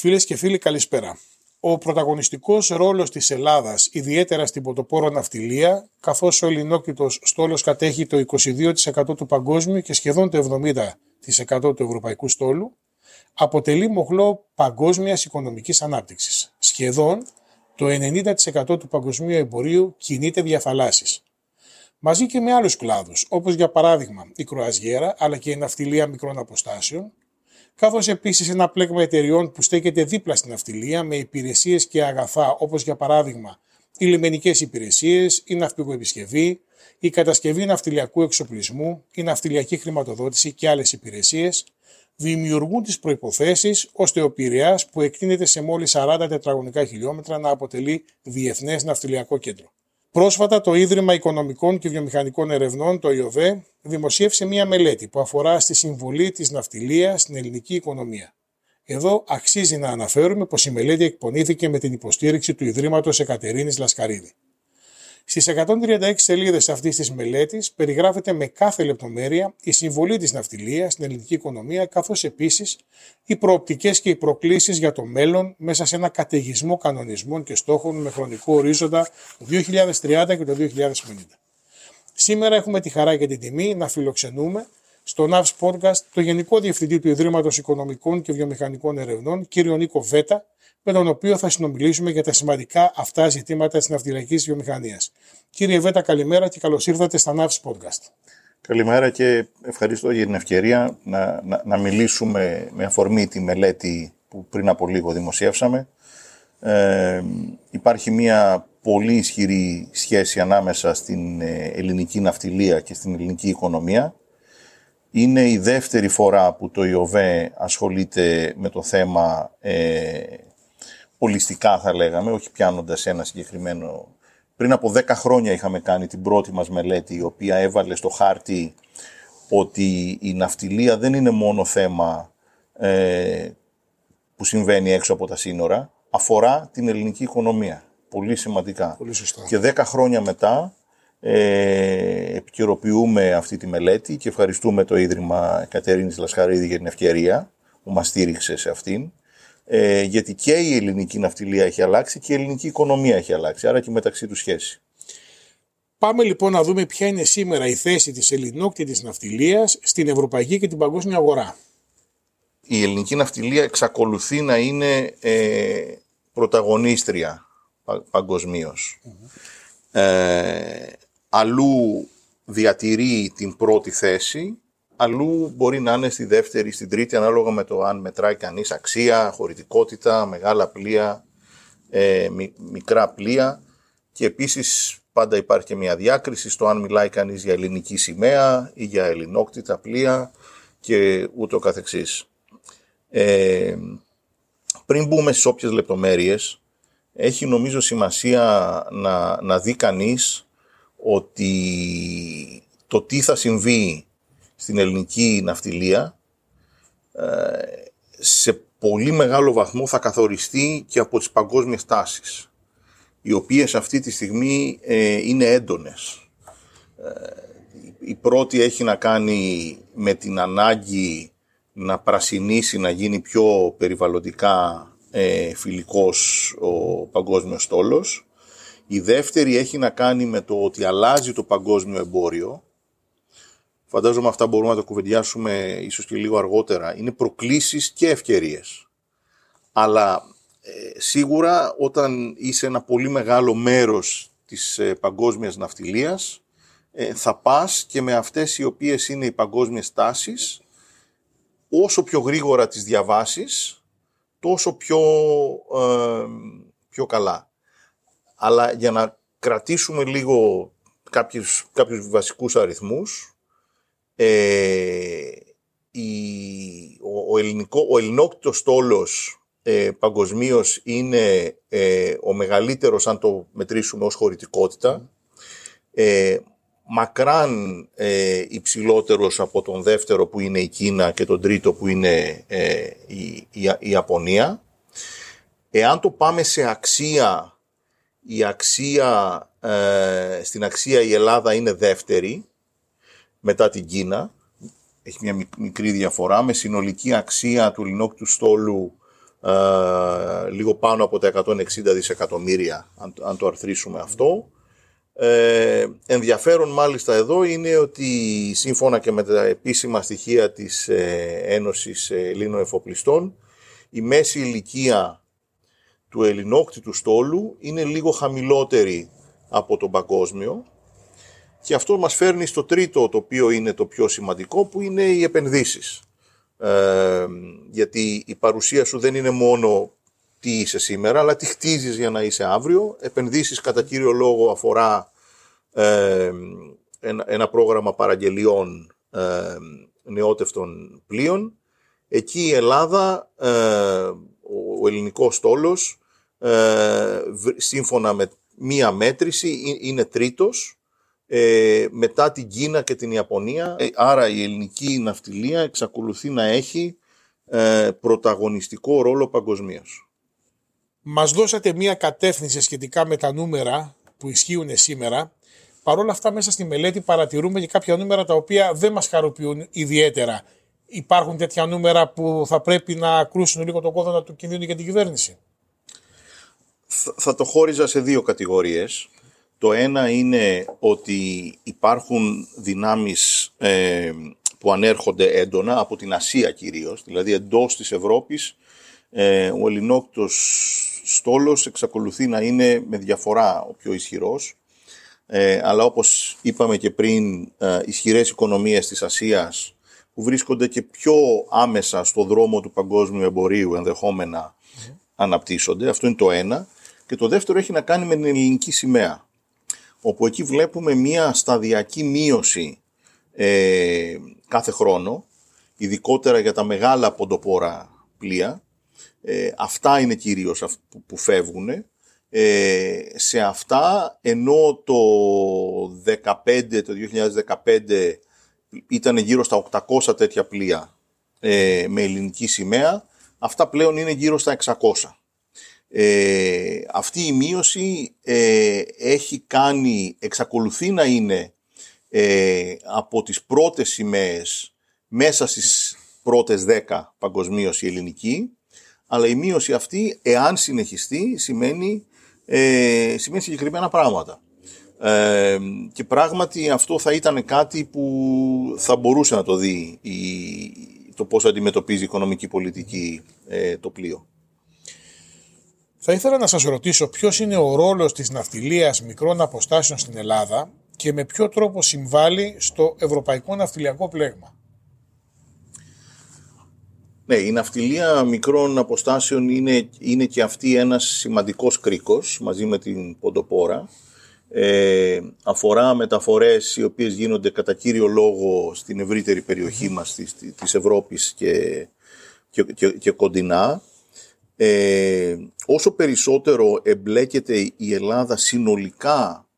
Φίλες και φίλοι, καλησπέρα. Ο πρωταγωνιστικός ρόλος της Ελλάδας, ιδιαίτερα στην πρωτοπόρο ναυτιλία, καθώς ο ελληνόκητο στόλος κατέχει το 22% του παγκόσμιου και σχεδόν το 70% του ευρωπαϊκού στόλου, αποτελεί μοχλό παγκόσμιας οικονομικής ανάπτυξης. Σχεδόν το 90% του παγκοσμίου εμπορίου κινείται διαφαλάσει. Μαζί και με άλλους κλάδους, όπως για παράδειγμα η κροαζιέρα αλλά και η ναυτιλία μικρών αποστάσεων, καθώς επίσης ένα πλέγμα εταιριών που στέκεται δίπλα στην ναυτιλία με υπηρεσίες και αγαθά όπως για παράδειγμα οι λιμενικές υπηρεσίες, η ναυπηγοεπισκευή, η κατασκευή ναυτιλιακού εξοπλισμού, η ναυτιλιακή χρηματοδότηση και άλλες υπηρεσίες, δημιουργούν τις προποθέσει ώστε ο Πειραιά που εκτείνεται σε μόλις 40 τετραγωνικά χιλιόμετρα να αποτελεί διεθνές ναυτιλιακό κέντρο. Πρόσφατα το Ίδρυμα Οικονομικών και Βιομηχανικών Ερευνών, το ΙΟΒΕ, δημοσίευσε μία μελέτη που αφορά στη συμβολή της ναυτιλίας στην ελληνική οικονομία. Εδώ αξίζει να αναφέρουμε πως η μελέτη εκπονήθηκε με την υποστήριξη του Ιδρύματος Εκατερίνης Λασκαρίδη. Στις 136 σελίδες αυτής της μελέτης περιγράφεται με κάθε λεπτομέρεια η συμβολή της ναυτιλίας στην ελληνική οικονομία καθώς επίσης οι προοπτικές και οι προκλήσεις για το μέλλον μέσα σε ένα καταιγισμό κανονισμών και στόχων με χρονικό ορίζοντα το 2030 και το 2050. Σήμερα έχουμε τη χαρά και την τιμή να φιλοξενούμε στο NAVS Podcast το Γενικό Διευθυντή του Ιδρύματος Οικονομικών και Βιομηχανικών Ερευνών, κύριο Νίκο Βέτα, με τον οποίο θα συνομιλήσουμε για τα σημαντικά αυτά ζητήματα της ναυτιλιακής βιομηχανίας. Κύριε Βέτα, καλημέρα και καλώς ήρθατε στα NAVS Podcast. Καλημέρα και ευχαριστώ για την ευκαιρία να, να, να μιλήσουμε με αφορμή τη μελέτη που πριν από λίγο δημοσιεύσαμε. Ε, υπάρχει μια πολύ ισχυρή σχέση ανάμεσα στην ε, ελληνική ναυτιλία και στην ελληνική οικονομία. Είναι η δεύτερη φορά που το ΙΟΒΕ ασχολείται με το θέμα ε, ολιστικά θα λέγαμε, όχι πιάνοντας ένα συγκεκριμένο... Πριν από 10 χρόνια είχαμε κάνει την πρώτη μας μελέτη, η οποία έβαλε στο χάρτη ότι η ναυτιλία δεν είναι μόνο θέμα ε, που συμβαίνει έξω από τα σύνορα, αφορά την ελληνική οικονομία. Πολύ σημαντικά. Πολύ σωστά. Και 10 χρόνια μετά ε, επικαιροποιούμε αυτή τη μελέτη και ευχαριστούμε το Ίδρυμα Κατερίνης Λασχαρίδη για την ευκαιρία που μας στήριξε σε αυτήν ε, γιατί και η ελληνική ναυτιλία έχει αλλάξει και η ελληνική οικονομία έχει αλλάξει, άρα και μεταξύ τους σχέση. Πάμε λοιπόν να δούμε ποια είναι σήμερα η θέση της ελληνόκτητης ναυτιλίας στην ευρωπαϊκή και την παγκόσμια αγορά. Η ελληνική ναυτιλία εξακολουθεί να είναι ε, πρωταγωνίστρια παγκοσμίως. Ε, αλλού διατηρεί την πρώτη θέση αλλού μπορεί να είναι στη δεύτερη, στην τρίτη, ανάλογα με το αν μετράει κανείς αξία, χωρητικότητα, μεγάλα πλοία, ε, μικρά πλοία και επίσης πάντα υπάρχει και μια διάκριση στο αν μιλάει κανείς για ελληνική σημαία ή για ελληνόκτητα πλοία και ούτω καθεξής. Ε, πριν μπούμε στις όποιες λεπτομέρειες, έχει νομίζω σημασία να, να δει κανείς ότι το τι θα συμβεί στην ελληνική ναυτιλία ε, σε πολύ μεγάλο βαθμό θα καθοριστεί και από τις παγκόσμιες τάσεις οι οποίες αυτή τη στιγμή ε, είναι έντονες. Ε, η πρώτη έχει να κάνει με την ανάγκη να πρασινίσει, να γίνει πιο περιβαλλοντικά φιλικός ο παγκόσμιος στόλος. Η δεύτερη έχει να κάνει με το ότι αλλάζει το παγκόσμιο εμπόριο φαντάζομαι αυτά μπορούμε να τα κουβεντιάσουμε ίσως και λίγο αργότερα, είναι προκλήσεις και ευκαιρίες. Αλλά ε, σίγουρα όταν είσαι ένα πολύ μεγάλο μέρος της ε, παγκόσμιας ναυτιλίας, ε, θα πας και με αυτές οι οποίες είναι οι παγκόσμιες τάσεις, όσο πιο γρήγορα τις διαβάσεις, τόσο πιο, πιο καλά. Αλλά για να κρατήσουμε λίγο κάποιους, κάποιους βασικούς αριθμούς, ε, η, ο, ο, ελληνικό, ο ελληνόκτητος στόλος ε, παγκοσμίως είναι ε, ο μεγαλύτερος αν το μετρήσουμε ως χωρητικότητα. Ε, μακράν ε, υψηλότερος από τον δεύτερο που είναι η Κίνα και τον τρίτο που είναι ε, η, η, η Ιαπωνία. Εάν το πάμε σε αξία, η αξία, ε, στην αξία η Ελλάδα είναι δεύτερη μετά την Κίνα. Έχει μια μικρή διαφορά με συνολική αξία του του στόλου λίγο πάνω από τα 160 δισεκατομμύρια, αν, το αρθρήσουμε αυτό. Ε, ενδιαφέρον μάλιστα εδώ είναι ότι σύμφωνα και με τα επίσημα στοιχεία της ε, Ένωσης Ελλήνων Εφοπλιστών η μέση ηλικία του ελληνόκτητου στόλου είναι λίγο χαμηλότερη από τον παγκόσμιο και αυτό μας φέρνει στο τρίτο το οποίο είναι το πιο σημαντικό που είναι οι επενδύσεις. Ε, γιατί η παρουσία σου δεν είναι μόνο τι είσαι σήμερα αλλά τι χτίζεις για να είσαι αύριο. Επενδύσεις κατά κύριο λόγο αφορά ε, ένα, ένα, πρόγραμμα παραγγελιών ε, νεότευτων πλοίων. Εκεί η Ελλάδα, ε, ο, ο ελληνικός στόλος, ε, σύμφωνα με μία μέτρηση είναι τρίτος ε, μετά την Κίνα και την Ιαπωνία. Ε, άρα η ελληνική ναυτιλία εξακολουθεί να έχει ε, πρωταγωνιστικό ρόλο παγκοσμίως. Μας δώσατε μία κατεύθυνση σχετικά με τα νούμερα που ισχύουν σήμερα. Παρ' όλα αυτά μέσα στη μελέτη παρατηρούμε και κάποια νούμερα τα οποία δεν μας χαροποιούν ιδιαίτερα. Υπάρχουν τέτοια νούμερα που θα πρέπει να κρούσουν λίγο το κόδωνα του κινδύνου για την κυβέρνηση; Θα το χώριζα σε δύο κατηγορίες. Το ένα είναι ότι υπάρχουν δυνάμεις ε, που ανέρχονται έντονα από την Ασία κυρίως, δηλαδή εντός της Ευρώπης ε, ο ελληνόκτος στόλος εξακολουθεί να είναι με διαφορά ο πιο ισχυρός ε, αλλά όπως είπαμε και πριν ε, ισχυρές οικονομίες της Ασίας που βρίσκονται και πιο άμεσα στο δρόμο του παγκόσμιου εμπορίου ενδεχόμενα αναπτύσσονται. Αυτό είναι το ένα. Και το δεύτερο έχει να κάνει με την ελληνική σημαία, όπου εκεί βλέπουμε μία σταδιακή μείωση ε, κάθε χρόνο, ειδικότερα για τα μεγάλα ποντοπόρα πλοία. Ε, αυτά είναι κυρίως που φεύγουν. Ε, σε αυτά, ενώ το 15, το 2015 ήταν γύρω στα 800 τέτοια πλοία ε, με ελληνική σημαία, αυτά πλέον είναι γύρω στα 600. Ε, αυτή η μείωση ε, έχει κάνει, εξακολουθεί να είναι ε, από τις πρώτες σημαίες μέσα στις πρώτες δέκα παγκοσμίως η ελληνική, αλλά η μείωση αυτή, εάν συνεχιστεί, σημαίνει, ε, σημαίνει συγκεκριμένα πράγματα. Ε, και πράγματι αυτό θα ήταν κάτι που θα μπορούσε να το δει η, το πώς αντιμετωπίζει η οικονομική πολιτική ε, το πλοίο. Θα ήθελα να σας ρωτήσω ποιος είναι ο ρόλος της ναυτιλίας μικρών αποστάσεων στην Ελλάδα και με ποιο τρόπο συμβάλλει στο ευρωπαϊκό ναυτιλιακό πλέγμα. Ναι, η ναυτιλία μικρών αποστάσεων είναι, είναι και αυτή ένας σημαντικός κρίκος μαζί με την Ποντοπόρα. Ε, αφορά μεταφορές οι οποίες γίνονται κατά κύριο λόγο στην ευρύτερη περιοχή μας της, της Ευρώπης και, και, και, και κοντινά ε, όσο περισσότερο εμπλέκεται η Ελλάδα συνολικά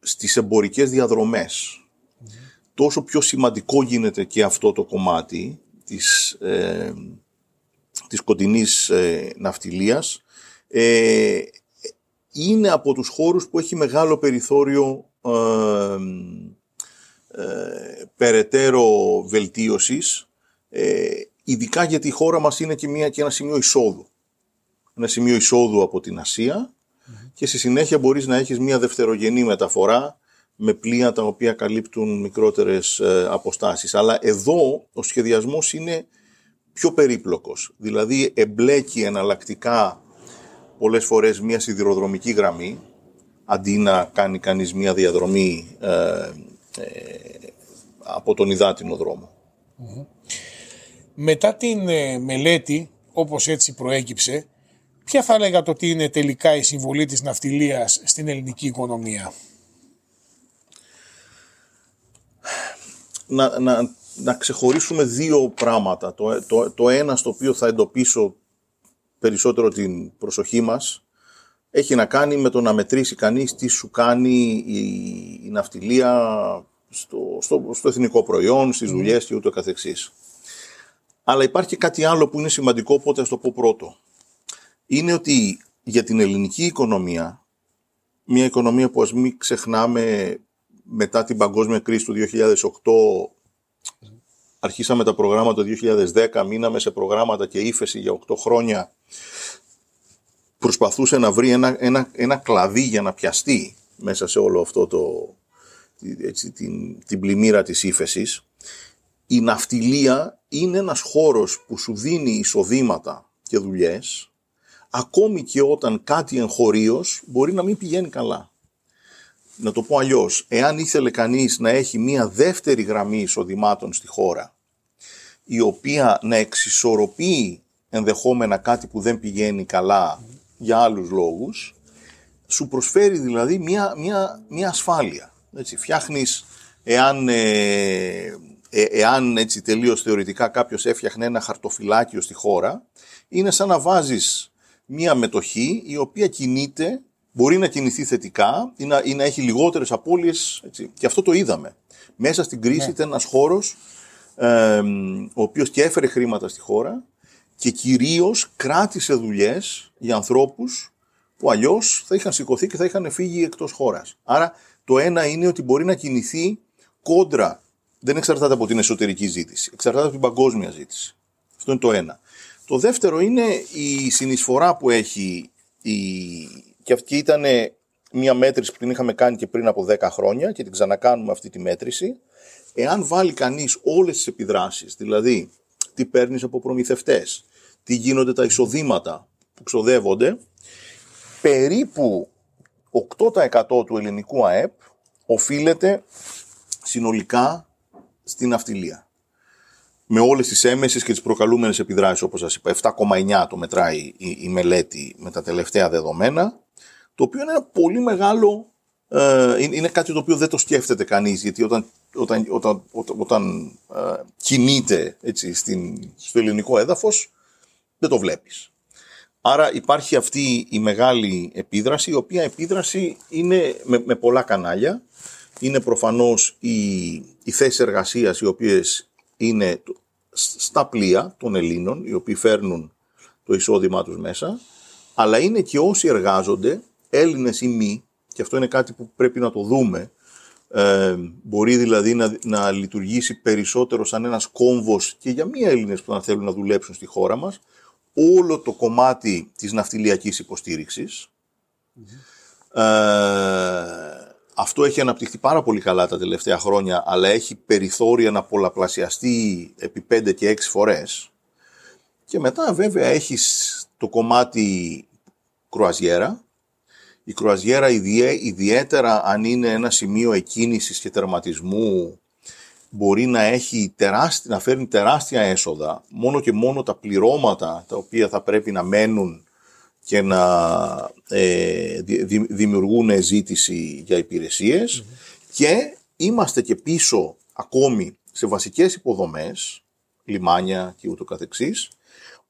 στις εμπορικές διαδρομές, τόσο πιο σημαντικό γίνεται και αυτό το κομμάτι της, ε, της κοντινής ε, ναυτιλίας. Ε, είναι από τους χώρους που έχει μεγάλο περιθώριο ε, περαιτέρω βελτίωσης ειδικά γιατί η χώρα μας είναι και, μια, και ένα σημείο εισόδου. Ένα σημείο εισόδου από την ασία και στη συνέχεια μπορείς να έχεις μια δευτερογενή μεταφορά με πλοία τα οποία καλύπτουν μικρότερες ε, αποστάσεις. Αλλά εδώ ο σχεδιασμός είναι πιο περίπλοκος. Δηλαδή εμπλέκει εναλλακτικά πολλές φορές μια σιδηροδρομική γραμμή αντί να κάνει κανείς μια διαδρομή ε, ε, από τον υδάτινο μετά την ε, μελέτη, όπως έτσι προέκυψε, ποια θα λέγατε ότι είναι τελικά η συμβολή της ναυτιλίας στην ελληνική οικονομία; Να, να, να ξεχωρίσουμε δύο πράγματα. Το, το, το ένα στο οποίο θα εντοπίσω περισσότερο την προσοχή μας έχει να κάνει με το να μετρήσει κανείς τι σου κάνει η, η ναυτιλία στο, στο, στο εθνικό προϊόν, στις δουλειές και ούτω καθεξής. Αλλά υπάρχει κάτι άλλο που είναι σημαντικό, οπότε ας το πω πρώτο. Είναι ότι για την ελληνική οικονομία, μια οικονομία που ας μην ξεχνάμε μετά την παγκόσμια κρίση του 2008 αρχίσαμε τα προγράμματα το 2010, μείναμε σε προγράμματα και ύφεση για 8 χρόνια, προσπαθούσε να βρει ένα, ένα, ένα κλαδί για να πιαστεί μέσα σε όλο αυτό το, έτσι, την, την πλημμύρα της ύφεσης. Η ναυτιλία είναι ένας χώρος που σου δίνει εισοδήματα και δουλειές, ακόμη και όταν κάτι εγχωρίως μπορεί να μην πηγαίνει καλά. Να το πω αλλιώς, εάν ήθελε κανείς να έχει μία δεύτερη γραμμή εισοδημάτων στη χώρα, η οποία να εξισορροπεί ενδεχόμενα κάτι που δεν πηγαίνει καλά για άλλους λόγους, σου προσφέρει δηλαδή μία, μία, μία ασφάλεια. Έτσι, φτιάχνεις, εάν, ε, ε, εάν έτσι τελείως θεωρητικά κάποιος έφτιαχνε ένα χαρτοφυλάκιο στη χώρα, είναι σαν να βάζεις μία μετοχή η οποία κινείται, μπορεί να κινηθεί θετικά ή να, ή να έχει λιγότερες απώλειες. Έτσι. Και αυτό το είδαμε. Μέσα στην κρίση ναι. ήταν ένας χώρος ε, ο οποίος και έφερε χρήματα στη χώρα και κυρίως κράτησε δουλειές για ανθρώπους που αλλιώς θα είχαν σηκωθεί και θα είχαν φύγει εκτός χώρας. Άρα το ένα είναι ότι μπορεί να κινηθεί κόντρα. Δεν εξαρτάται από την εσωτερική ζήτηση. Εξαρτάται από την παγκόσμια ζήτηση. Αυτό είναι το ένα. Το δεύτερο είναι η συνεισφορά που έχει η... και αυτή ήταν μια μέτρηση που την είχαμε κάνει και πριν από 10 χρόνια και την ξανακάνουμε αυτή τη μέτρηση. Εάν βάλει κανείς όλες τις επιδράσεις, δηλαδή τι παίρνεις από προμηθευτές, τι γίνονται τα εισοδήματα που ξοδεύονται, περίπου 8% του ελληνικού ΑΕΠ οφείλεται συνολικά στην ναυτιλία. Με όλες τις έμεσες και τις προκαλούμενες επιδράσεις, όπως σας είπα, 7,9 το μετράει η, μελέτη με τα τελευταία δεδομένα, το οποίο είναι ένα πολύ μεγάλο, ε, είναι κάτι το οποίο δεν το σκέφτεται κανείς, γιατί όταν, όταν, όταν, όταν, ε, κινείται έτσι, στην, στο ελληνικό έδαφος, δεν το βλέπεις. Άρα υπάρχει αυτή η μεγάλη επίδραση, η οποία επίδραση είναι με, πολλά κανάλια. Είναι προφανώς οι, οι θέσεις εργασίας οι οποίες είναι στα πλοία των Ελλήνων, οι οποίοι φέρνουν το εισόδημά τους μέσα, αλλά είναι και όσοι εργάζονται, Έλληνες ή μη, και αυτό είναι κάτι που πρέπει να το δούμε, ε, μπορεί δηλαδή να, να λειτουργήσει περισσότερο σαν ένας κόμβος και για μη Έλληνες που να θέλουν να δουλέψουν στη χώρα μας, όλο το κομμάτι της ναυτιλιακής Ε, αυτό έχει αναπτυχθεί πάρα πολύ καλά τα τελευταία χρόνια, αλλά έχει περιθώρια να πολλαπλασιαστεί επί 5 και 6 φορές. Και μετά βέβαια έχεις το κομμάτι κρουαζιέρα. Η κρουαζιέρα ιδιαίτερα αν είναι ένα σημείο εκκίνησης και τερματισμού μπορεί να, έχει τεράστια, να φέρνει τεράστια έσοδα, μόνο και μόνο τα πληρώματα τα οποία θα πρέπει να μένουν και να ε, δημιουργούν ζήτηση για υπηρεσιες και είμαστε και πίσω ακόμη σε βασικές υποδομές, λιμάνια και ούτω καθεξής.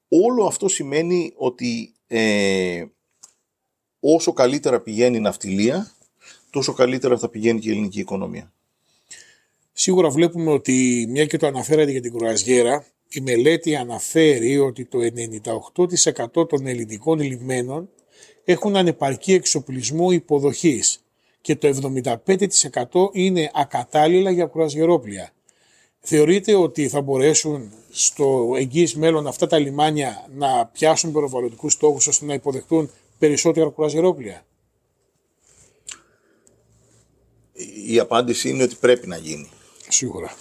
Όλο αυτό σημαίνει ότι ε, όσο καλύτερα πηγαίνει η ναυτιλία, τόσο καλύτερα θα πηγαίνει και η ελληνική οικονομία. Σίγουρα βλέπουμε ότι, μια και το αναφέρατε για την κρουαζιέρα, η μελέτη αναφέρει ότι το 98% των ελληνικών λιμένων έχουν ανεπαρκή εξοπλισμό υποδοχής και το 75% είναι ακατάλληλα για κουρασγερόπλια. Θεωρείτε ότι θα μπορέσουν στο εγγύης μέλλον αυτά τα λιμάνια να πιάσουν περιβαλλοντικούς στόχους ώστε να υποδεχτούν περισσότερα κουρασγερόπλια. Η απάντηση είναι ότι πρέπει να γίνει. Σίγουρα.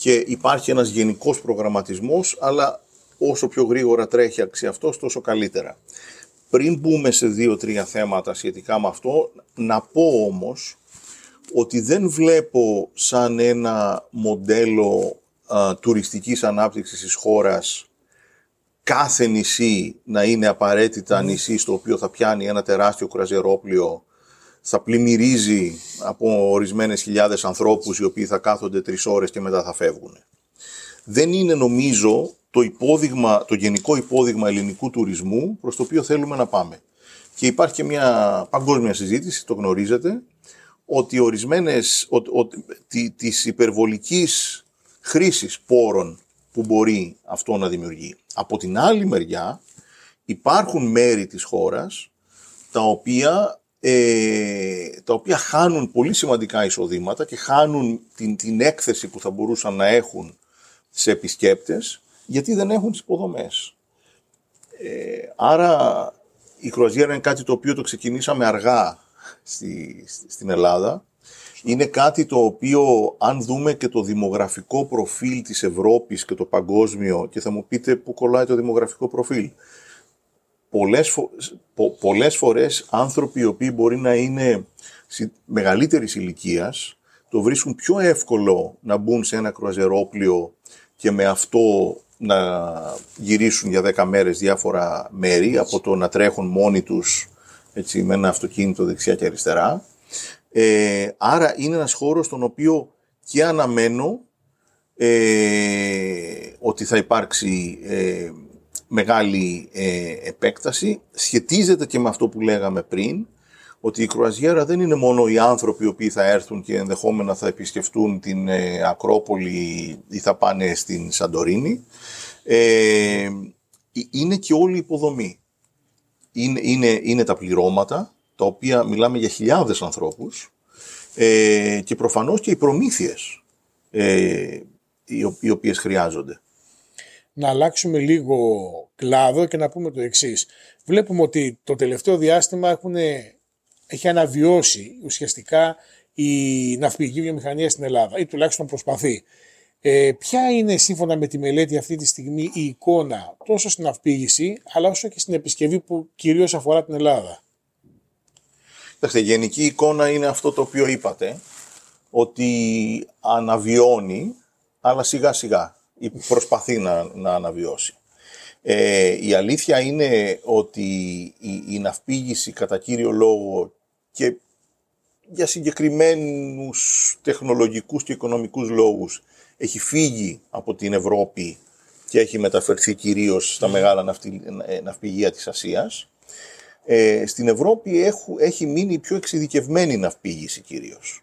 Και υπάρχει ένας γενικός προγραμματισμός, αλλά όσο πιο γρήγορα τρέχει αξία αυτός, τόσο καλύτερα. Πριν μπούμε σε δύο-τρία θέματα σχετικά με αυτό, να πω όμως ότι δεν βλέπω σαν ένα μοντέλο α, τουριστικής ανάπτυξης της χώρας κάθε νησί να είναι απαραίτητα νησί στο οποίο θα πιάνει ένα τεράστιο κραζερόπλιο θα πλημμυρίζει από ορισμένες χιλιάδες ανθρώπους οι οποίοι θα κάθονται τρεις ώρες και μετά θα φεύγουν. Δεν είναι νομίζω το, υπόδειγμα, το γενικό υπόδειγμα ελληνικού τουρισμού προς το οποίο θέλουμε να πάμε. Και υπάρχει και μια παγκόσμια συζήτηση, το γνωρίζετε, ότι ορισμένες ο, ο, τη, της υπερβολικής χρήσης πόρων που μπορεί αυτό να δημιουργεί. Από την άλλη μεριά υπάρχουν μέρη της χώρας τα οποία ε, τα οποία χάνουν πολύ σημαντικά εισοδήματα και χάνουν την, την έκθεση που θα μπορούσαν να έχουν σε επισκέπτες γιατί δεν έχουν τις υποδομές. Ε, άρα η κρουαζιέρα είναι κάτι το οποίο το ξεκινήσαμε αργά στη, στην Ελλάδα. Είναι κάτι το οποίο αν δούμε και το δημογραφικό προφίλ της Ευρώπης και το παγκόσμιο και θα μου πείτε πού κολλάει το δημογραφικό προφίλ. Πολλές, φο... πολλές φορές άνθρωποι οι οποίοι μπορεί να είναι μεγαλύτερης ηλικίας το βρίσκουν πιο εύκολο να μπουν σε ένα κρουαζερόπλιο και με αυτό να γυρίσουν για 10 μέρες διάφορα μέρη από το να τρέχουν μόνοι τους έτσι, με ένα αυτοκίνητο δεξιά και αριστερά. Ε, άρα είναι ένας χώρος στον οποίο και αναμένω ε, ότι θα υπάρξει ε, μεγάλη ε, επέκταση. Σχετίζεται και με αυτό που λέγαμε πριν, ότι η κρουαζιέρα δεν είναι μόνο οι άνθρωποι οι οποίοι θα έρθουν και ενδεχόμενα θα επισκεφτούν την ε, Ακρόπολη ή θα πάνε στην Σαντορίνη. Ε, είναι και όλη η υποδομή. Είναι, είναι, είναι τα πληρώματα, τα οποία μιλάμε για χιλιάδες ανθρώπους ε, και προφανώς και οι προμήθειες ε, οι, οι οποίες χρειάζονται. Να αλλάξουμε λίγο κλάδο και να πούμε το εξής. Βλέπουμε ότι το τελευταίο διάστημα έχουν έχει αναβιώσει ουσιαστικά η ναυπηγική βιομηχανία στην Ελλάδα ή τουλάχιστον προσπαθεί. Ε, ποια είναι σύμφωνα με τη μελέτη αυτή τη στιγμή η εικόνα τόσο στην ναυπήγηση αλλά όσο και στην επισκευή που κυρίως αφορά την Ελλάδα; η γενική εικόνα είναι αυτό το οποίο είπατε, ότι αναβιώνει, αλλά σιγά σιγά προσπαθεί να, να αναβιώσει. Ε, η αλήθεια είναι ότι η, η ναυπήγηση κατά κύριο λόγο και για συγκεκριμένους τεχνολογικούς και οικονομικούς λόγους έχει φύγει από την Ευρώπη και έχει μεταφερθεί κυρίως στα μεγάλα ε, ναυπηγεία της Ασίας. Ε, στην Ευρώπη έχει, έχει μείνει η πιο εξειδικευμένη ναυπήγηση κυρίως.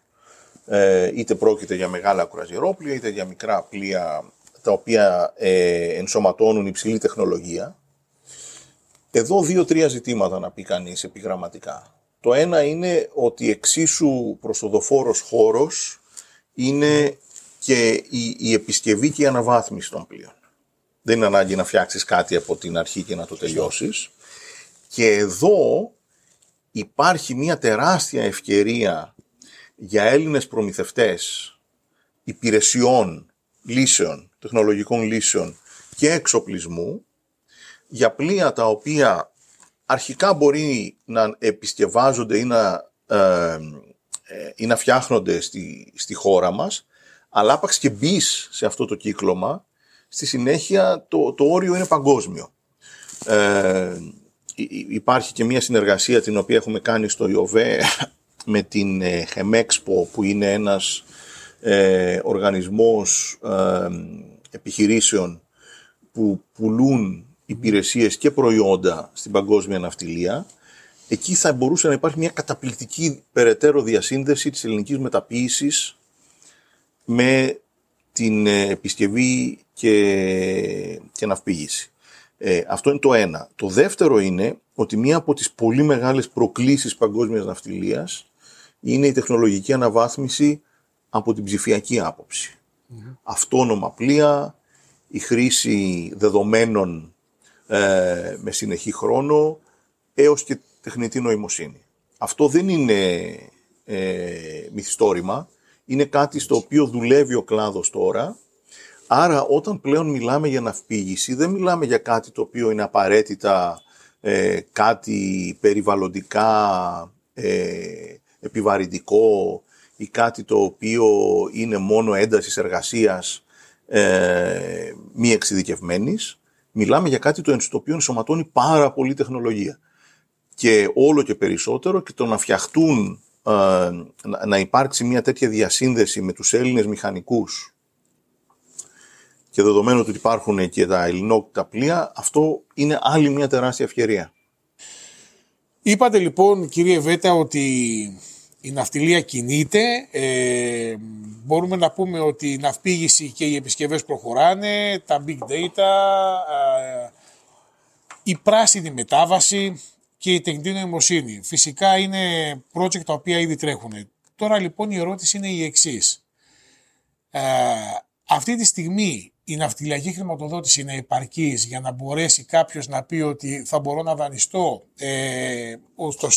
Ε, είτε πρόκειται για μεγάλα κουραζιερόπλια, είτε για μικρά πλοία τα οποία ε, ενσωματώνουν υψηλή τεχνολογία. Εδώ δύο-τρία ζητήματα να πει κανείς επιγραμματικά. Το ένα είναι ότι εξίσου προσοδοφόρος χώρος είναι και η, η επισκευή και η αναβάθμιση των πλοίων. Δεν είναι ανάγκη να φτιάξεις κάτι από την αρχή και να το τελειώσεις. Και εδώ υπάρχει μια τεράστια ευκαιρία για Έλληνες προμηθευτές υπηρεσιών, λύσεων, τεχνολογικών λύσεων και εξοπλισμού για πλοία τα οποία αρχικά μπορεί να επισκευάζονται ή να, ε, ε, ή να φτιάχνονται στη, στη χώρα μας, αλλά άπαξ και μπεις σε αυτό το κύκλωμα, στη συνέχεια το, το όριο είναι παγκόσμιο. Ε, υπάρχει και μια συνεργασία την οποία έχουμε κάνει στο ΙΟΒΕ με την Χεμέξπο που είναι ένας ε, οργανισμός ε, επιχειρήσεων που πουλούν υπηρεσίες και προϊόντα στην παγκόσμια ναυτιλία, εκεί θα μπορούσε να υπάρχει μια καταπληκτική περαιτέρω διασύνδεση της ελληνικής μεταποίησης με την ε, επισκευή και, και ναυπήγηση. Ε, αυτό είναι το ένα. Το δεύτερο είναι ότι μία από τις πολύ μεγάλες προκλήσεις παγκόσμιας ναυτιλίας είναι η τεχνολογική αναβάθμιση από την ψηφιακή άποψη. Αυτόνομα πλοία, η χρήση δεδομένων ε, με συνεχή χρόνο έως και τεχνητή νοημοσύνη. Αυτό δεν είναι ε, μυθιστόρημα, είναι κάτι στο οποίο δουλεύει ο κλάδος τώρα. Άρα όταν πλέον μιλάμε για ναυπήγηση δεν μιλάμε για κάτι το οποίο είναι απαραίτητα ε, κάτι περιβαλλοντικά ε, επιβαρυντικό ή κάτι το οποίο είναι μόνο έντασης εργασίας ε, μη εξειδικευμένης μιλάμε για κάτι το οποίο ενσωματώνει πάρα πολύ τεχνολογία. Και όλο και περισσότερο και το να φτιαχτούν, ε, να υπάρξει μια τέτοια διασύνδεση με τους Έλληνες μηχανικούς και δεδομένου ότι υπάρχουν και τα ελληνόκτητα πλοία, αυτό είναι άλλη μια τεράστια ευκαιρία. Είπατε λοιπόν κύριε Βέτα ότι η ναυτιλία κινείται, ε, μπορούμε να πούμε ότι η ναυπήγηση και οι επισκευές προχωράνε, τα big data, ε, η πράσινη μετάβαση και η τεχνητή νοημοσύνη. Φυσικά είναι project τα οποία ήδη τρέχουν. Τώρα λοιπόν η ερώτηση είναι η εξής. Ε, αυτή τη στιγμή η ναυτιλιακή χρηματοδότηση είναι επαρκής για να μπορέσει κάποιος να πει ότι θα μπορώ να δανειστώ ε,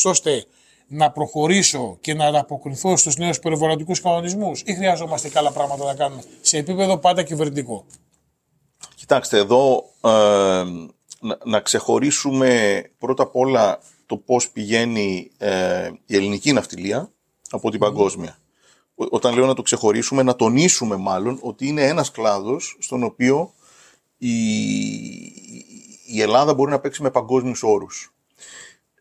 ώστε να προχωρήσω και να ανταποκριθώ στους νέους περιβαλλοντικούς κανονισμούς ή χρειαζόμαστε καλά πράγματα να κάνουμε σε επίπεδο πάντα κυβερνητικό; Κοιτάξτε, εδώ ε, να, ξεχωρίσουμε πρώτα απ' όλα το πώς πηγαίνει ε, η ελληνική ναυτιλία από την παγκόσμια. Όταν λέω να το ξεχωρίσουμε, να τονίσουμε μάλλον ότι είναι ένας κλάδος στον οποίο η, η Ελλάδα μπορεί να παίξει με παγκόσμιους όρους.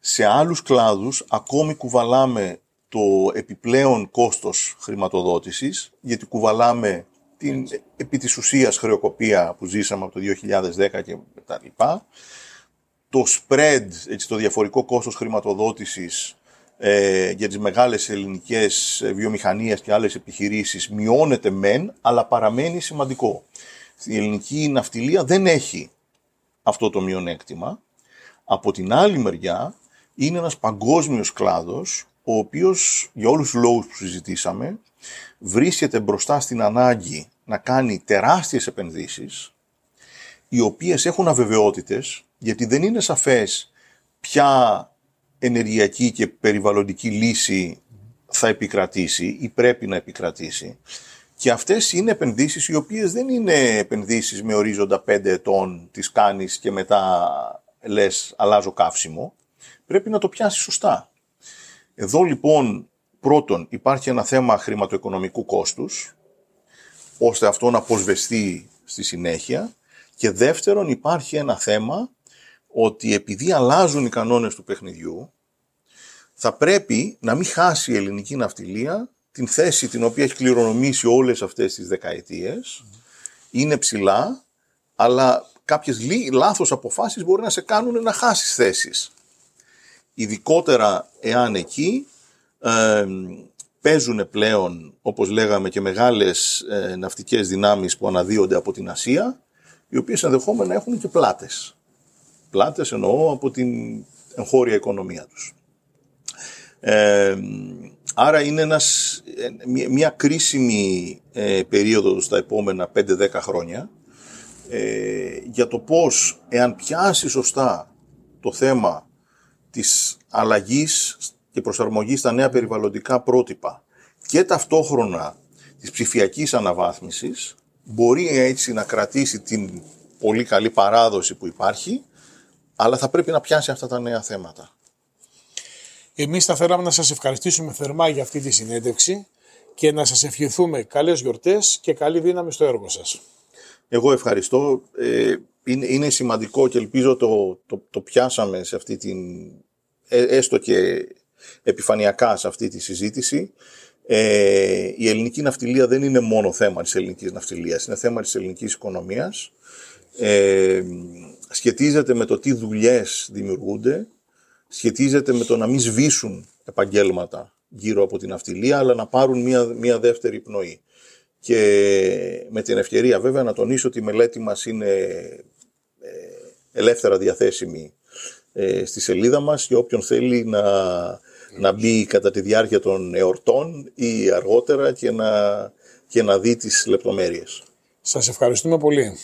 Σε άλλους κλάδους ακόμη κουβαλάμε το επιπλέον κόστος χρηματοδότησης, γιατί κουβαλάμε την επί της ουσίας χρεοκοπία που ζήσαμε από το 2010 και μετά λοιπά. Το spread, έτσι, το διαφορικό κόστος χρηματοδότησης ε, για τις μεγάλες ελληνικές βιομηχανίες και άλλες επιχειρήσεις μειώνεται μεν, αλλά παραμένει σημαντικό. Η ελληνική ναυτιλία δεν έχει αυτό το μειονέκτημα. Από την άλλη μεριά είναι ένας παγκόσμιος κλάδος, ο οποίος για όλους τους λόγους που συζητήσαμε, βρίσκεται μπροστά στην ανάγκη να κάνει τεράστιες επενδύσεις, οι οποίες έχουν αβεβαιότητες, γιατί δεν είναι σαφές ποια ενεργειακή και περιβαλλοντική λύση θα επικρατήσει ή πρέπει να επικρατήσει. Και αυτές είναι επενδύσεις οι οποίες δεν είναι επενδύσεις με ορίζοντα 5 ετών, τις κάνεις και μετά λες αλλάζω καύσιμο. Πρέπει να το πιάσεις σωστά. Εδώ λοιπόν πρώτον υπάρχει ένα θέμα χρηματοοικονομικού κόστους, ώστε αυτό να αποσβεστεί στη συνέχεια. Και δεύτερον υπάρχει ένα θέμα ότι επειδή αλλάζουν οι κανόνες του παιχνιδιού, θα πρέπει να μην χάσει η ελληνική ναυτιλία την θέση την οποία έχει κληρονομήσει όλες αυτές τις δεκαετίες. Είναι ψηλά, αλλά κάποιες λάθος αποφάσεις μπορεί να σε κάνουν να χάσεις θέσεις. Ειδικότερα εάν εκεί ε, παίζουν πλέον, όπως λέγαμε, και μεγάλες ε, ναυτικές δυνάμεις που αναδύονται από την Ασία, οι οποίες ενδεχόμενα έχουν και πλάτες. Πλάτες εννοώ από την εγχώρια οικονομία τους. Ε, άρα είναι ένας, ε, μια, κρίσιμη ε, περίοδος στα επόμενα 5-10 χρόνια ε, για το πώς, εάν πιάσει σωστά το θέμα της αλλαγής και προσαρμογής στα νέα περιβαλλοντικά πρότυπα και ταυτόχρονα της ψηφιακής αναβάθμισης, μπορεί έτσι να κρατήσει την πολύ καλή παράδοση που υπάρχει, αλλά θα πρέπει να πιάσει αυτά τα νέα θέματα. Εμείς θα θέλαμε να σας ευχαριστήσουμε θερμά για αυτή τη συνέντευξη και να σας ευχηθούμε καλές γιορτές και καλή δύναμη στο έργο σας. Εγώ ευχαριστώ. Ε, είναι, είναι σημαντικό και ελπίζω το, το, το πιάσαμε σε αυτή την, ε, έστω και επιφανειακά σε αυτή τη συζήτηση. Ε, η ελληνική ναυτιλία δεν είναι μόνο θέμα της ελληνικής ναυτιλίας, είναι θέμα της ελληνικής οικονομίας. Ε, σχετίζεται με το τι δουλειές δημιουργούνται, σχετίζεται με το να μην σβήσουν επαγγέλματα γύρω από την αυτιλία, αλλά να πάρουν μια, μια δεύτερη πνοή. Και με την ευκαιρία βέβαια να τονίσω ότι η μελέτη μας είναι ε, ελεύθερα διαθέσιμη ε, στη σελίδα μας για όποιον θέλει να, να μπει κατά τη διάρκεια των εορτών ή αργότερα και να, και να δει τις λεπτομέρειες. Σας ευχαριστούμε πολύ.